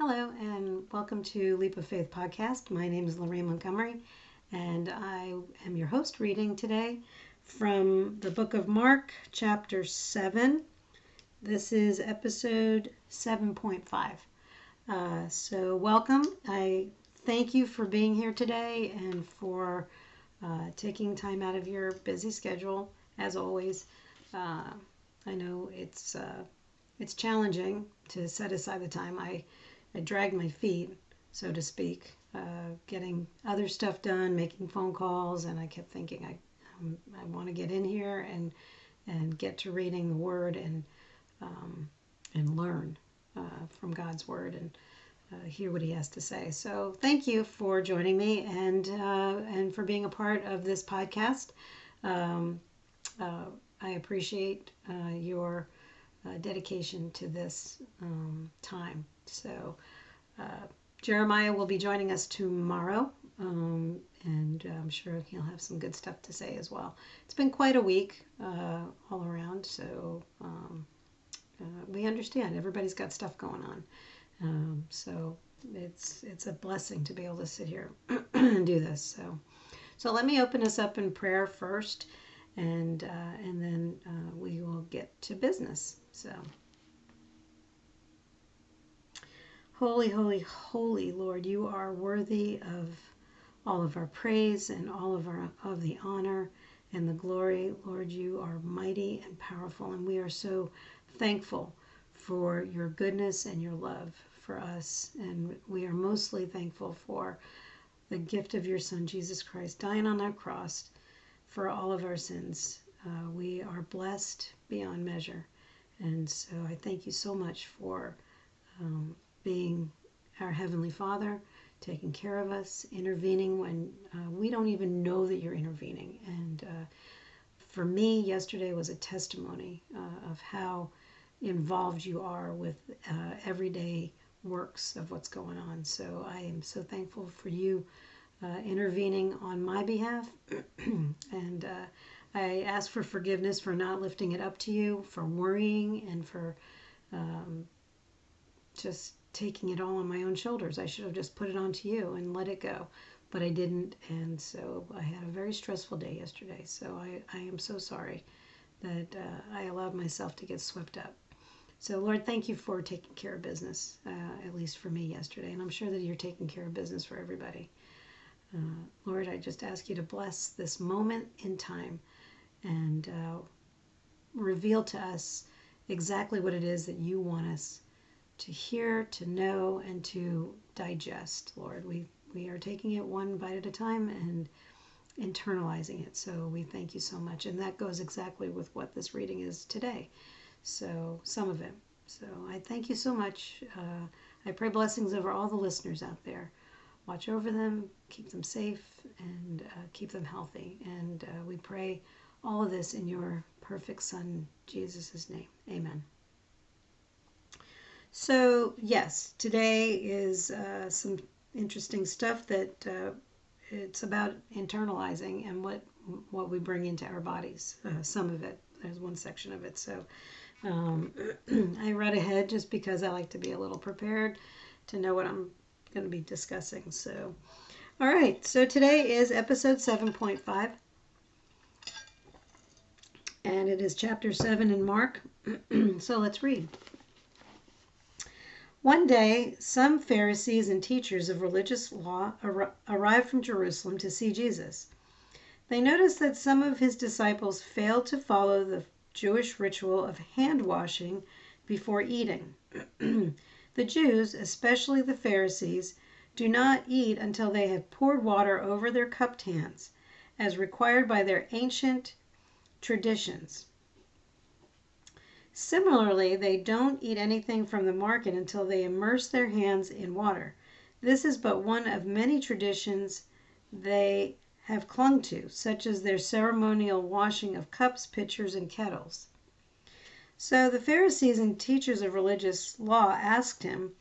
Hello, and welcome to Leap of Faith podcast. My name is Lorraine Montgomery, and I am your host reading today from the book of Mark, chapter 7. This is episode 7.5. Uh, so, welcome. I thank you for being here today and for uh, taking time out of your busy schedule, as always. Uh, I know it's uh, it's challenging to set aside the time. I I dragged my feet, so to speak, uh, getting other stuff done, making phone calls, and I kept thinking I um, I want to get in here and and get to reading the Word and um, and learn uh, from God's Word and uh, hear what He has to say. So thank you for joining me and uh, and for being a part of this podcast. Um, uh, I appreciate uh, your dedication to this um, time. So, uh, Jeremiah will be joining us tomorrow, um, and I'm sure he'll have some good stuff to say as well. It's been quite a week uh, all around, so um, uh, we understand everybody's got stuff going on. Um, so it's it's a blessing to be able to sit here and do this. So, so let me open us up in prayer first, and uh, and then uh, we will get to business. So. Holy, holy, holy Lord, you are worthy of all of our praise and all of our of the honor and the glory. Lord, you are mighty and powerful, and we are so thankful for your goodness and your love for us. And we are mostly thankful for the gift of your Son, Jesus Christ, dying on that cross for all of our sins. Uh, we are blessed beyond measure. And so I thank you so much for um, being our Heavenly Father, taking care of us, intervening when uh, we don't even know that you're intervening. And uh, for me, yesterday was a testimony uh, of how involved you are with uh, everyday works of what's going on. So I am so thankful for you uh, intervening on my behalf. and uh, I ask for forgiveness for not lifting it up to you, for worrying, and for um, just taking it all on my own shoulders. I should have just put it onto you and let it go. But I didn't, and so I had a very stressful day yesterday. So I, I am so sorry that uh, I allowed myself to get swept up. So, Lord, thank you for taking care of business, uh, at least for me yesterday. And I'm sure that you're taking care of business for everybody. Uh, Lord, I just ask you to bless this moment in time and uh, reveal to us exactly what it is that you want us to hear, to know, and to digest, Lord. We, we are taking it one bite at a time and internalizing it. So we thank you so much. And that goes exactly with what this reading is today. So, some of it. So I thank you so much. Uh, I pray blessings over all the listeners out there. Watch over them, keep them safe, and uh, keep them healthy. And uh, we pray all of this in your perfect Son, Jesus' name. Amen. So, yes, today is uh, some interesting stuff that uh, it's about internalizing and what what we bring into our bodies. Uh, some of it, there's one section of it. So, um, I read ahead just because I like to be a little prepared to know what I'm going to be discussing. So, all right, so today is episode 7.5, and it is chapter 7 in Mark. so, let's read. One day, some Pharisees and teachers of religious law arrived from Jerusalem to see Jesus. They noticed that some of his disciples failed to follow the Jewish ritual of hand washing before eating. the Jews, especially the Pharisees, do not eat until they have poured water over their cupped hands, as required by their ancient traditions. Similarly, they don't eat anything from the market until they immerse their hands in water. This is but one of many traditions they have clung to, such as their ceremonial washing of cups, pitchers, and kettles. So the Pharisees and teachers of religious law asked him,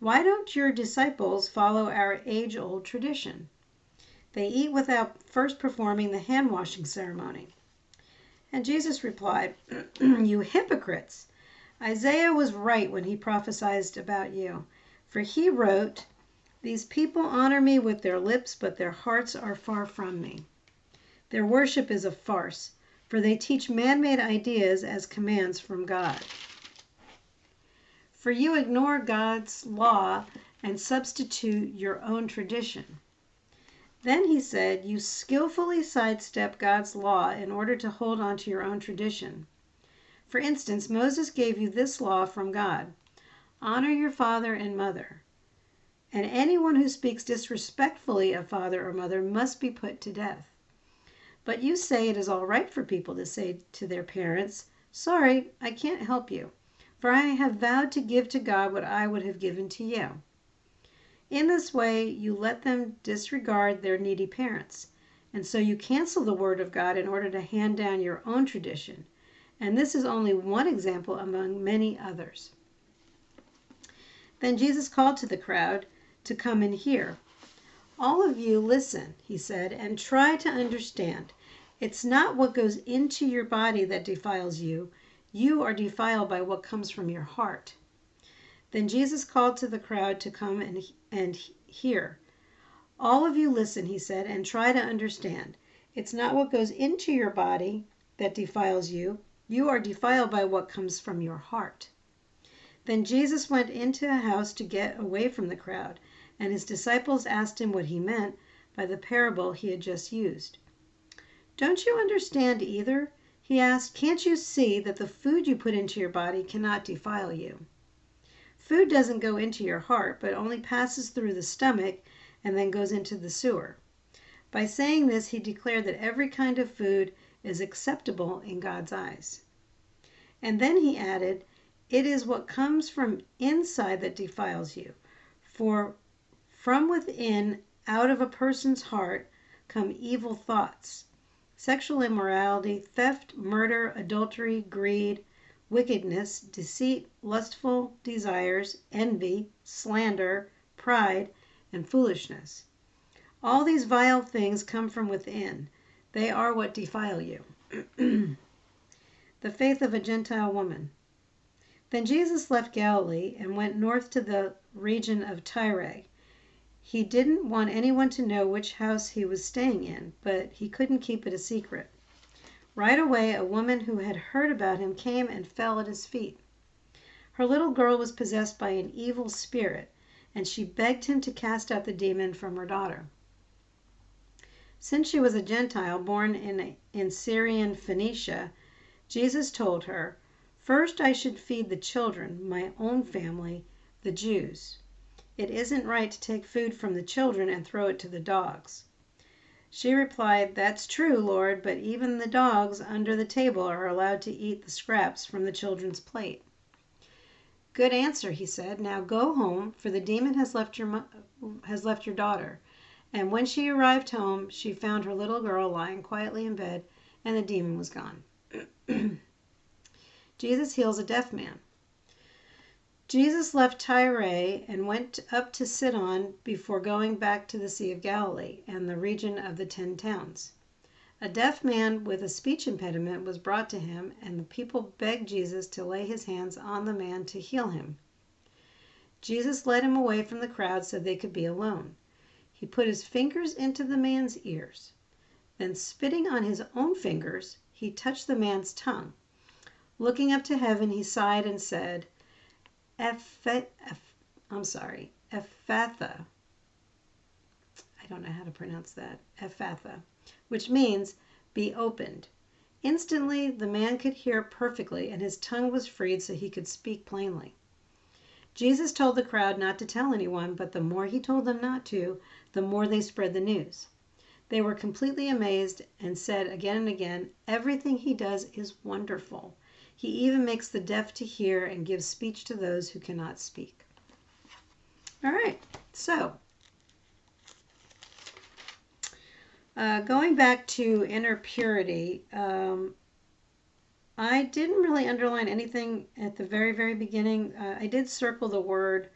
Why don't your disciples follow our age old tradition? They eat without first performing the hand washing ceremony. And Jesus replied, You hypocrites! Isaiah was right when he prophesied about you. For he wrote, These people honor me with their lips, but their hearts are far from me. Their worship is a farce, for they teach man made ideas as commands from God. For you ignore God's law and substitute your own tradition. Then he said, You skillfully sidestep God's law in order to hold on to your own tradition. For instance, Moses gave you this law from God honor your father and mother. And anyone who speaks disrespectfully of father or mother must be put to death. But you say it is all right for people to say to their parents, Sorry, I can't help you, for I have vowed to give to God what I would have given to you. In this way, you let them disregard their needy parents. And so you cancel the word of God in order to hand down your own tradition. And this is only one example among many others. Then Jesus called to the crowd to come and hear. All of you listen, he said, and try to understand. It's not what goes into your body that defiles you. You are defiled by what comes from your heart. Then Jesus called to the crowd to come and, and hear. All of you listen, he said, and try to understand. It's not what goes into your body that defiles you. You are defiled by what comes from your heart. Then Jesus went into a house to get away from the crowd, and his disciples asked him what he meant by the parable he had just used. Don't you understand either? He asked. Can't you see that the food you put into your body cannot defile you? Food doesn't go into your heart, but only passes through the stomach and then goes into the sewer. By saying this, he declared that every kind of food is acceptable in God's eyes. And then he added, It is what comes from inside that defiles you. For from within, out of a person's heart, come evil thoughts, sexual immorality, theft, murder, adultery, greed wickedness, deceit, lustful desires, envy, slander, pride, and foolishness. All these vile things come from within. They are what defile you. the faith of a Gentile woman. Then Jesus left Galilee and went north to the region of Tyre. He didn't want anyone to know which house he was staying in, but he couldn't keep it a secret. Right away a woman who had heard about him came and fell at his feet. Her little girl was possessed by an evil spirit, and she begged him to cast out the demon from her daughter. Since she was a Gentile born in, in Syrian Phoenicia, Jesus told her, First I should feed the children, my own family, the Jews. It isn't right to take food from the children and throw it to the dogs. She replied, That's true, Lord, but even the dogs under the table are allowed to eat the scraps from the children's plate. Good answer, he said. Now go home, for the demon has left your has left your daughter. And when she arrived home, she found her little girl lying quietly in bed, and the demon was gone. Jesus heals a deaf man. Jesus left Tyre and went up to Sidon before going back to the Sea of Galilee and the region of the Ten Towns. A deaf man with a speech impediment was brought to him, and the people begged Jesus to lay his hands on the man to heal him. Jesus led him away from the crowd so they could be alone. He put his fingers into the man's ears. Then, spitting on his own fingers, he touched the man's tongue. Looking up to heaven, he sighed and said, Eph- I'm sorry, Ephphatha. I don't know how to pronounce that. Ephphatha, which means be opened. Instantly, the man could hear perfectly, and his tongue was freed so he could speak plainly. Jesus told the crowd not to tell anyone, but the more he told them not to, the more they spread the news. They were completely amazed and said again and again, Everything he does is wonderful. He even makes the deaf to hear and gives speech to those who cannot speak. All right, so uh, going back to inner purity, um, I didn't really underline anything at the very, very beginning. Uh, I did circle the word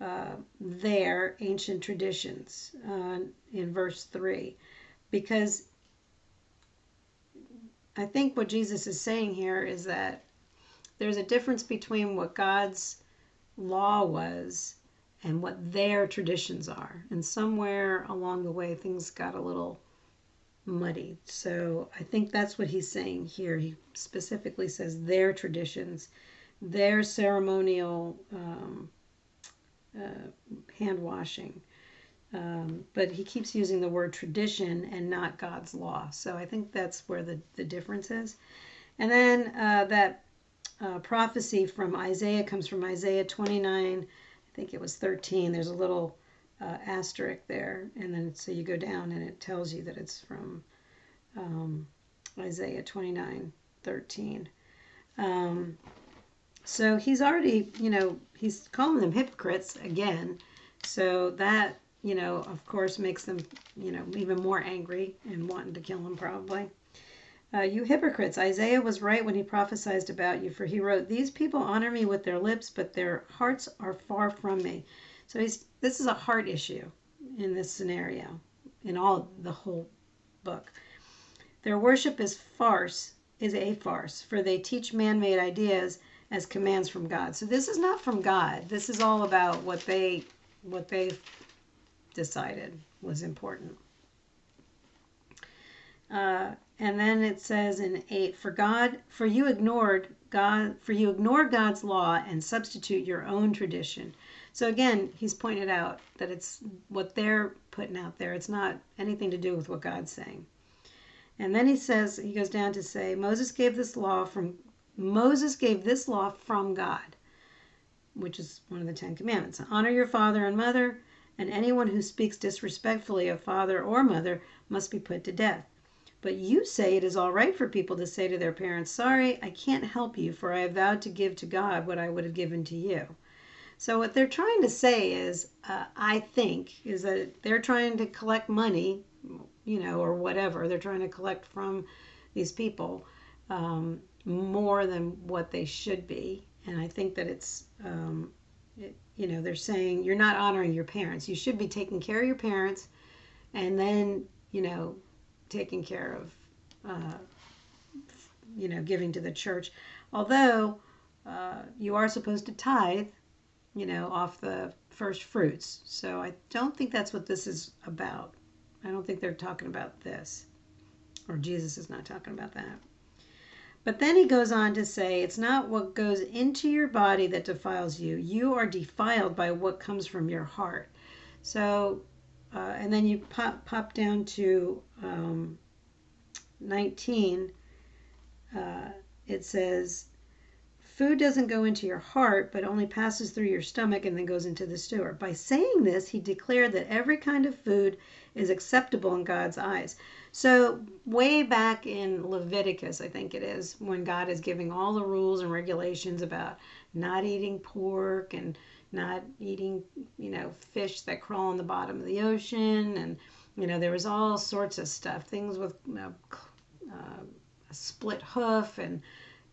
uh, there, ancient traditions, uh, in verse 3, because I think what Jesus is saying here is that there's a difference between what God's law was and what their traditions are. And somewhere along the way, things got a little muddy. So I think that's what he's saying here. He specifically says their traditions, their ceremonial um, uh, hand washing. Um, but he keeps using the word tradition and not God's law. So I think that's where the, the difference is. And then uh, that uh, prophecy from Isaiah comes from Isaiah 29, I think it was 13. There's a little uh, asterisk there. And then so you go down and it tells you that it's from um, Isaiah 29, 13. Um, so he's already, you know, he's calling them hypocrites again. So that, you know, of course makes them, you know, even more angry and wanting to kill him probably. Uh, you hypocrites, Isaiah was right when he prophesied about you, for he wrote, These people honor me with their lips, but their hearts are far from me. So he's, this is a heart issue in this scenario, in all the whole book. Their worship is farce, is a farce, for they teach man-made ideas as commands from God. So this is not from God. This is all about what they what they decided was important. Uh, and then it says in 8, for God, for you ignored God, for you ignore God's law and substitute your own tradition. So again, he's pointed out that it's what they're putting out there. It's not anything to do with what God's saying. And then he says, he goes down to say, Moses gave this law from Moses gave this law from God, which is one of the Ten Commandments. Honor your father and mother, and anyone who speaks disrespectfully of father or mother must be put to death. But you say it is all right for people to say to their parents, Sorry, I can't help you, for I have vowed to give to God what I would have given to you. So, what they're trying to say is, uh, I think, is that they're trying to collect money, you know, or whatever. They're trying to collect from these people um, more than what they should be. And I think that it's, um, it, you know, they're saying you're not honoring your parents. You should be taking care of your parents and then, you know, taking care of, uh, you know, giving to the church. Although uh, you are supposed to tithe, you know, off the first fruits. So I don't think that's what this is about. I don't think they're talking about this, or Jesus is not talking about that. But then he goes on to say, It's not what goes into your body that defiles you. You are defiled by what comes from your heart. So uh, and then you pop, pop down to um, 19. Uh, it says, Food doesn't go into your heart, but only passes through your stomach and then goes into the sewer. By saying this, he declared that every kind of food is acceptable in God's eyes. So, way back in Leviticus, I think it is, when God is giving all the rules and regulations about not eating pork and not eating, you know, fish that crawl on the bottom of the ocean. And, you know, there was all sorts of stuff, things with you know, uh, a split hoof. And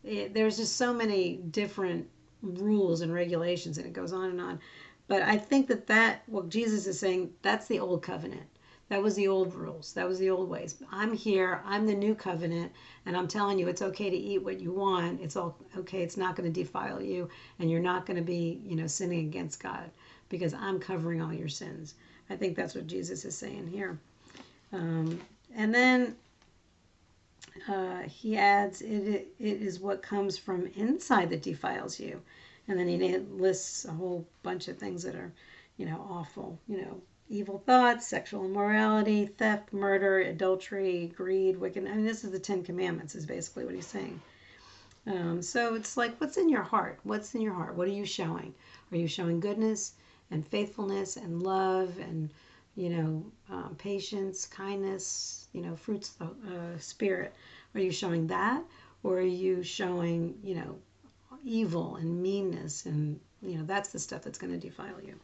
it, there's just so many different rules and regulations, and it goes on and on. But I think that that, what Jesus is saying, that's the old covenant. That was the old rules. That was the old ways. I'm here. I'm the new covenant, and I'm telling you, it's okay to eat what you want. It's all okay. It's not going to defile you, and you're not going to be, you know, sinning against God because I'm covering all your sins. I think that's what Jesus is saying here. Um, and then uh, he adds, it, it is what comes from inside that defiles you. And then he lists a whole bunch of things that are, you know, awful, you know, evil thoughts, sexual immorality, theft, murder, adultery, greed, wicked. I mean, this is the Ten Commandments, is basically what he's saying. Um, so it's like, what's in your heart? What's in your heart? What are you showing? Are you showing goodness and faithfulness and love and, you know, um, patience, kindness, you know, fruits of the uh, Spirit? Are you showing that? Or are you showing, you know, evil and meanness and, you know, that's the stuff that's going to defile you.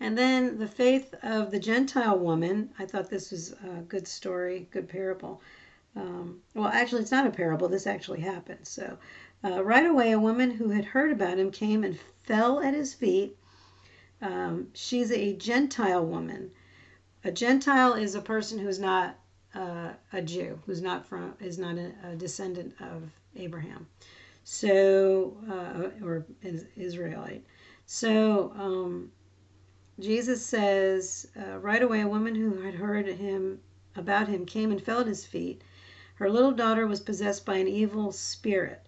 And then the faith of the Gentile woman. I thought this was a good story, good parable. Um, well, actually, it's not a parable. This actually happened. So, uh, right away, a woman who had heard about him came and fell at his feet. Um, she's a Gentile woman. A Gentile is a person who's not uh, a Jew, who's not from, is not a, a descendant of Abraham. So, uh, or is Israelite. So, um, Jesus says, uh, right away, a woman who had heard him about him came and fell at his feet. Her little daughter was possessed by an evil spirit.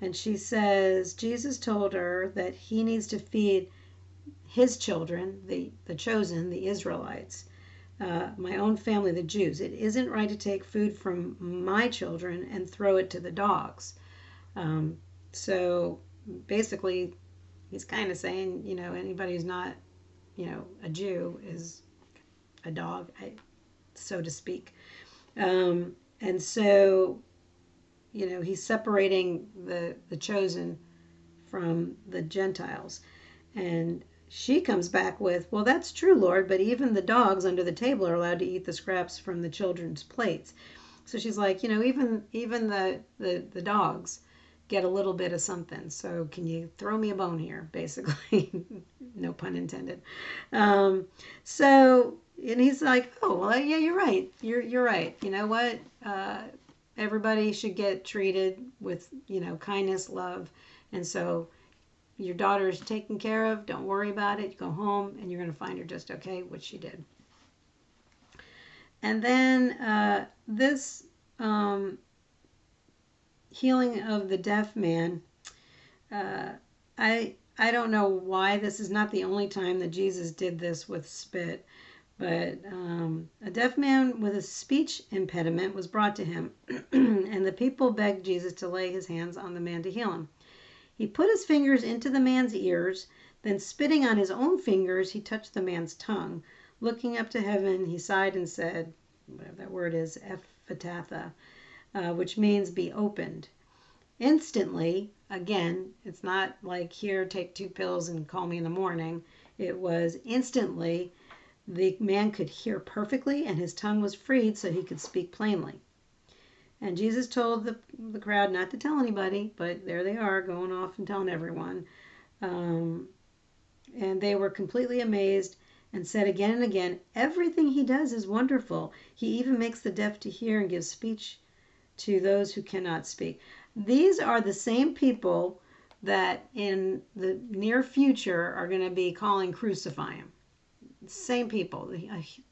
And she says, Jesus told her that he needs to feed his children, the, the chosen, the Israelites, uh, my own family, the Jews. It isn't right to take food from my children and throw it to the dogs. Um, so basically, he's kind of saying, you know, anybody who's not, you know, a Jew is a dog, so to speak. Um, and so, you know, he's separating the the chosen from the Gentiles, and she comes back with, Well, that's true, Lord, but even the dogs under the table are allowed to eat the scraps from the children's plates. So she's like, you know, even even the, the, the dogs get a little bit of something. So can you throw me a bone here, basically? no pun intended. Um, so and he's like, oh well, yeah, you're right. You're you're right. You know what? Uh, everybody should get treated with you know kindness, love, and so your daughter is taken care of. Don't worry about it. Go home and you're going to find her just okay, which she did. And then uh, this um, healing of the deaf man, uh, I I don't know why this is not the only time that Jesus did this with spit, but um, a deaf man with a speech impediment was brought to him, and the people begged Jesus to lay his hands on the man to heal him. He put his fingers into the man's ears, then spitting on his own fingers, he touched the man's tongue. Looking up to heaven, he sighed and said, whatever that word is, Ephphatha, uh, which means be opened. Instantly, again, it's not like here, take two pills and call me in the morning. It was instantly, the man could hear perfectly and his tongue was freed so he could speak plainly. And Jesus told the, the crowd not to tell anybody, but there they are going off and telling everyone. Um, and they were completely amazed and said again and again, Everything he does is wonderful. He even makes the deaf to hear and gives speech to those who cannot speak. These are the same people that in the near future are going to be calling crucify him. Same people.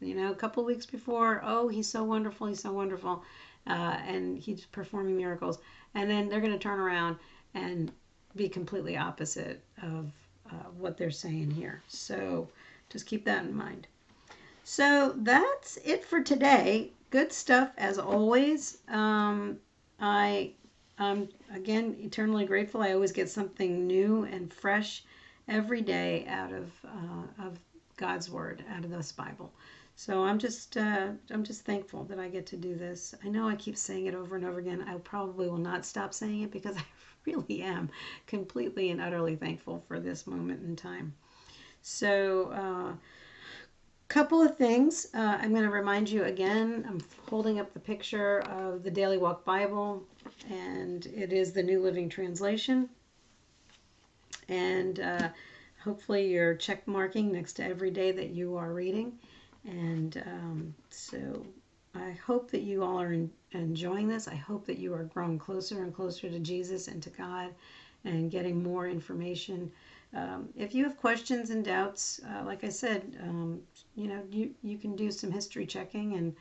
You know, a couple weeks before, oh, he's so wonderful, he's so wonderful uh, and he's performing miracles. And then they're going to turn around and be completely opposite of uh, what they're saying here. So just keep that in mind. So that's it for today. Good stuff as always. Um, I I'm again eternally grateful. I always get something new and fresh every day out of uh, of God's word, out of this Bible. So I'm just uh, I'm just thankful that I get to do this. I know I keep saying it over and over again. I probably will not stop saying it because I really am completely and utterly thankful for this moment in time. So, a uh, couple of things. Uh, I'm going to remind you again. I'm holding up the picture of the Daily Walk Bible, and it is the New Living Translation. And uh, hopefully, you're check marking next to every day that you are reading. And um, so I hope that you all are in, enjoying this. I hope that you are growing closer and closer to Jesus and to God and getting more information. Um, if you have questions and doubts, uh, like I said, um, you know, you, you can do some history checking and,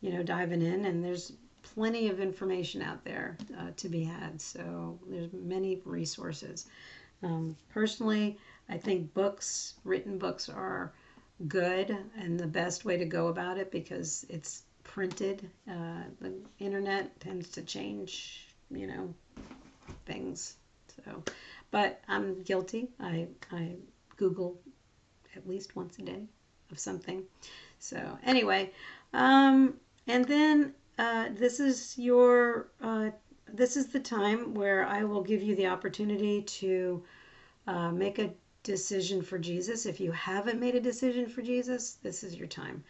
you know, diving in. And there's plenty of information out there uh, to be had. So there's many resources. Um, personally, I think books, written books, are good and the best way to go about it because it's printed. Uh, the internet tends to change, you know, things. So, but I'm guilty. I I Google at least once a day of something. So anyway, um, and then uh, this is your uh, this is the time where I will give you the opportunity to uh, make a decision for Jesus. If you haven't made a decision for Jesus, this is your time.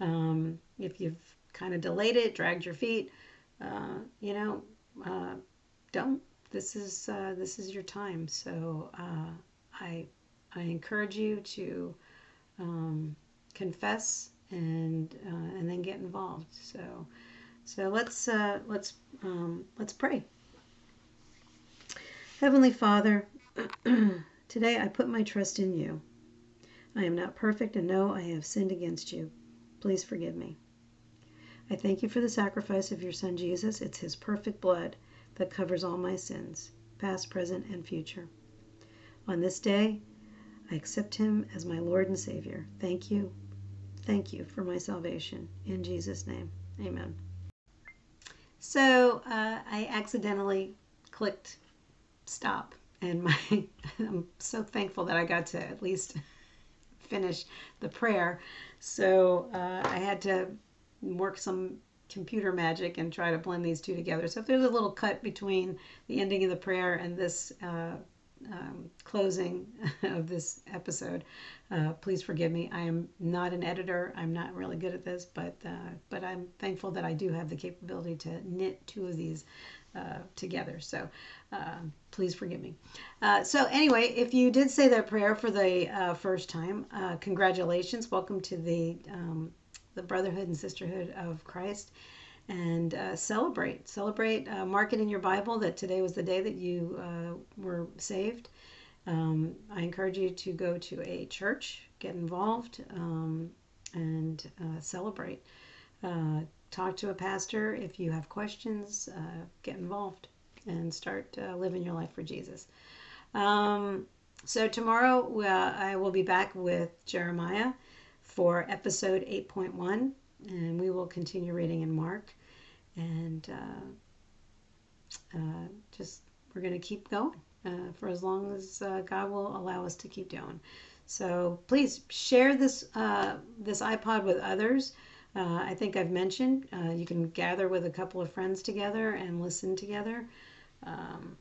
Um, if you've kind of delayed it, dragged your feet, uh, you know, uh, don't. This is uh, this is your time. So uh, I I encourage you to um, confess and uh, and then get involved. So so let's uh, let's um, let's pray. Heavenly Father. Today I put my trust in you. I am not perfect and know I have sinned against you. Please forgive me. I thank you for the sacrifice of your Son Jesus. It's his perfect blood that covers all my sins, past, present, and future. On this day, I accept him as my Lord and Savior. Thank you. Thank you for my salvation. In Jesus' name, amen. So uh, I accidentally clicked stop, and my I'm so thankful that I got to at least finish the prayer. So uh, I had to work some computer magic and try to blend these two together. So if there's a little cut between the ending of the prayer and this uh, um, closing of this episode, uh, please forgive me. I am not an editor. I'm not really good at this, but uh, but I'm thankful that I do have the capability to knit two of these uh, together. So uh, please forgive me. Uh, so anyway, if you did say that prayer for the uh, first time, uh, congratulations. Welcome to the um, the brotherhood and sisterhood of Christ. And uh, celebrate, celebrate, mark it in your Bible that today was the day that you were saved. Um, I encourage you to go to a church, get involved, um, and celebrate talk to a pastor. If you have questions, uh, get involved and start uh, living your life for Jesus. Um, so, tomorrow uh, I will be back with Jeremiah for episode 8.1, and we will continue reading in Mark. And uh, uh, just, we're going to keep going uh, for as long as God will allow us to keep doing. So, please share this, this iPod with others. Uh, I think I've mentioned uh, you can gather with a couple of friends together and listen together. Um,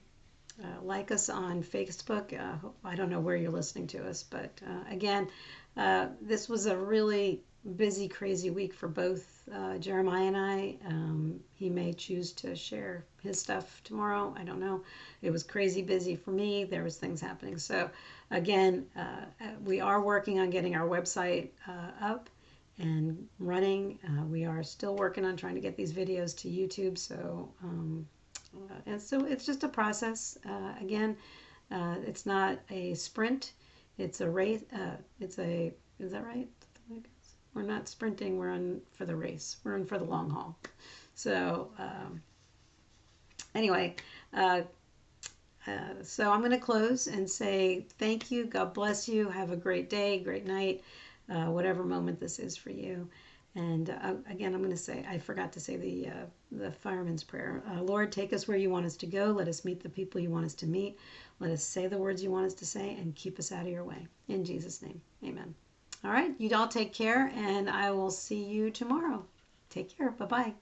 uh, like us on Facebook. Uh, I don't know where you're listening to us, but uh, again, uh, this was a really busy, crazy week for both Jeremiah and I. Um, he may choose to share his stuff tomorrow. I don't know. It was crazy busy for me. There was things happening. So again, we are working on getting our website up and running. Uh, we are still working on trying to get these videos to YouTube. So, um, uh, and so it's just a process. Uh, again, uh, it's not a sprint. It's a race. Uh, it's a, is that right? We're not sprinting. We're on for the race. We're in for the long haul. So, um, anyway, uh, so I'm going to close and say thank you. God bless you. Have a great day, great night uh, whatever moment this is for you. And uh, again, I'm going to say, I forgot to say the, uh, the fireman's prayer. Uh, Lord, take us where you want us to go. Let us meet the people you want us to meet. Let us say the words you want us to say and keep us out of your way. In Jesus' name, amen. All right, you all take care, and I will see you tomorrow. Take care. Bye bye.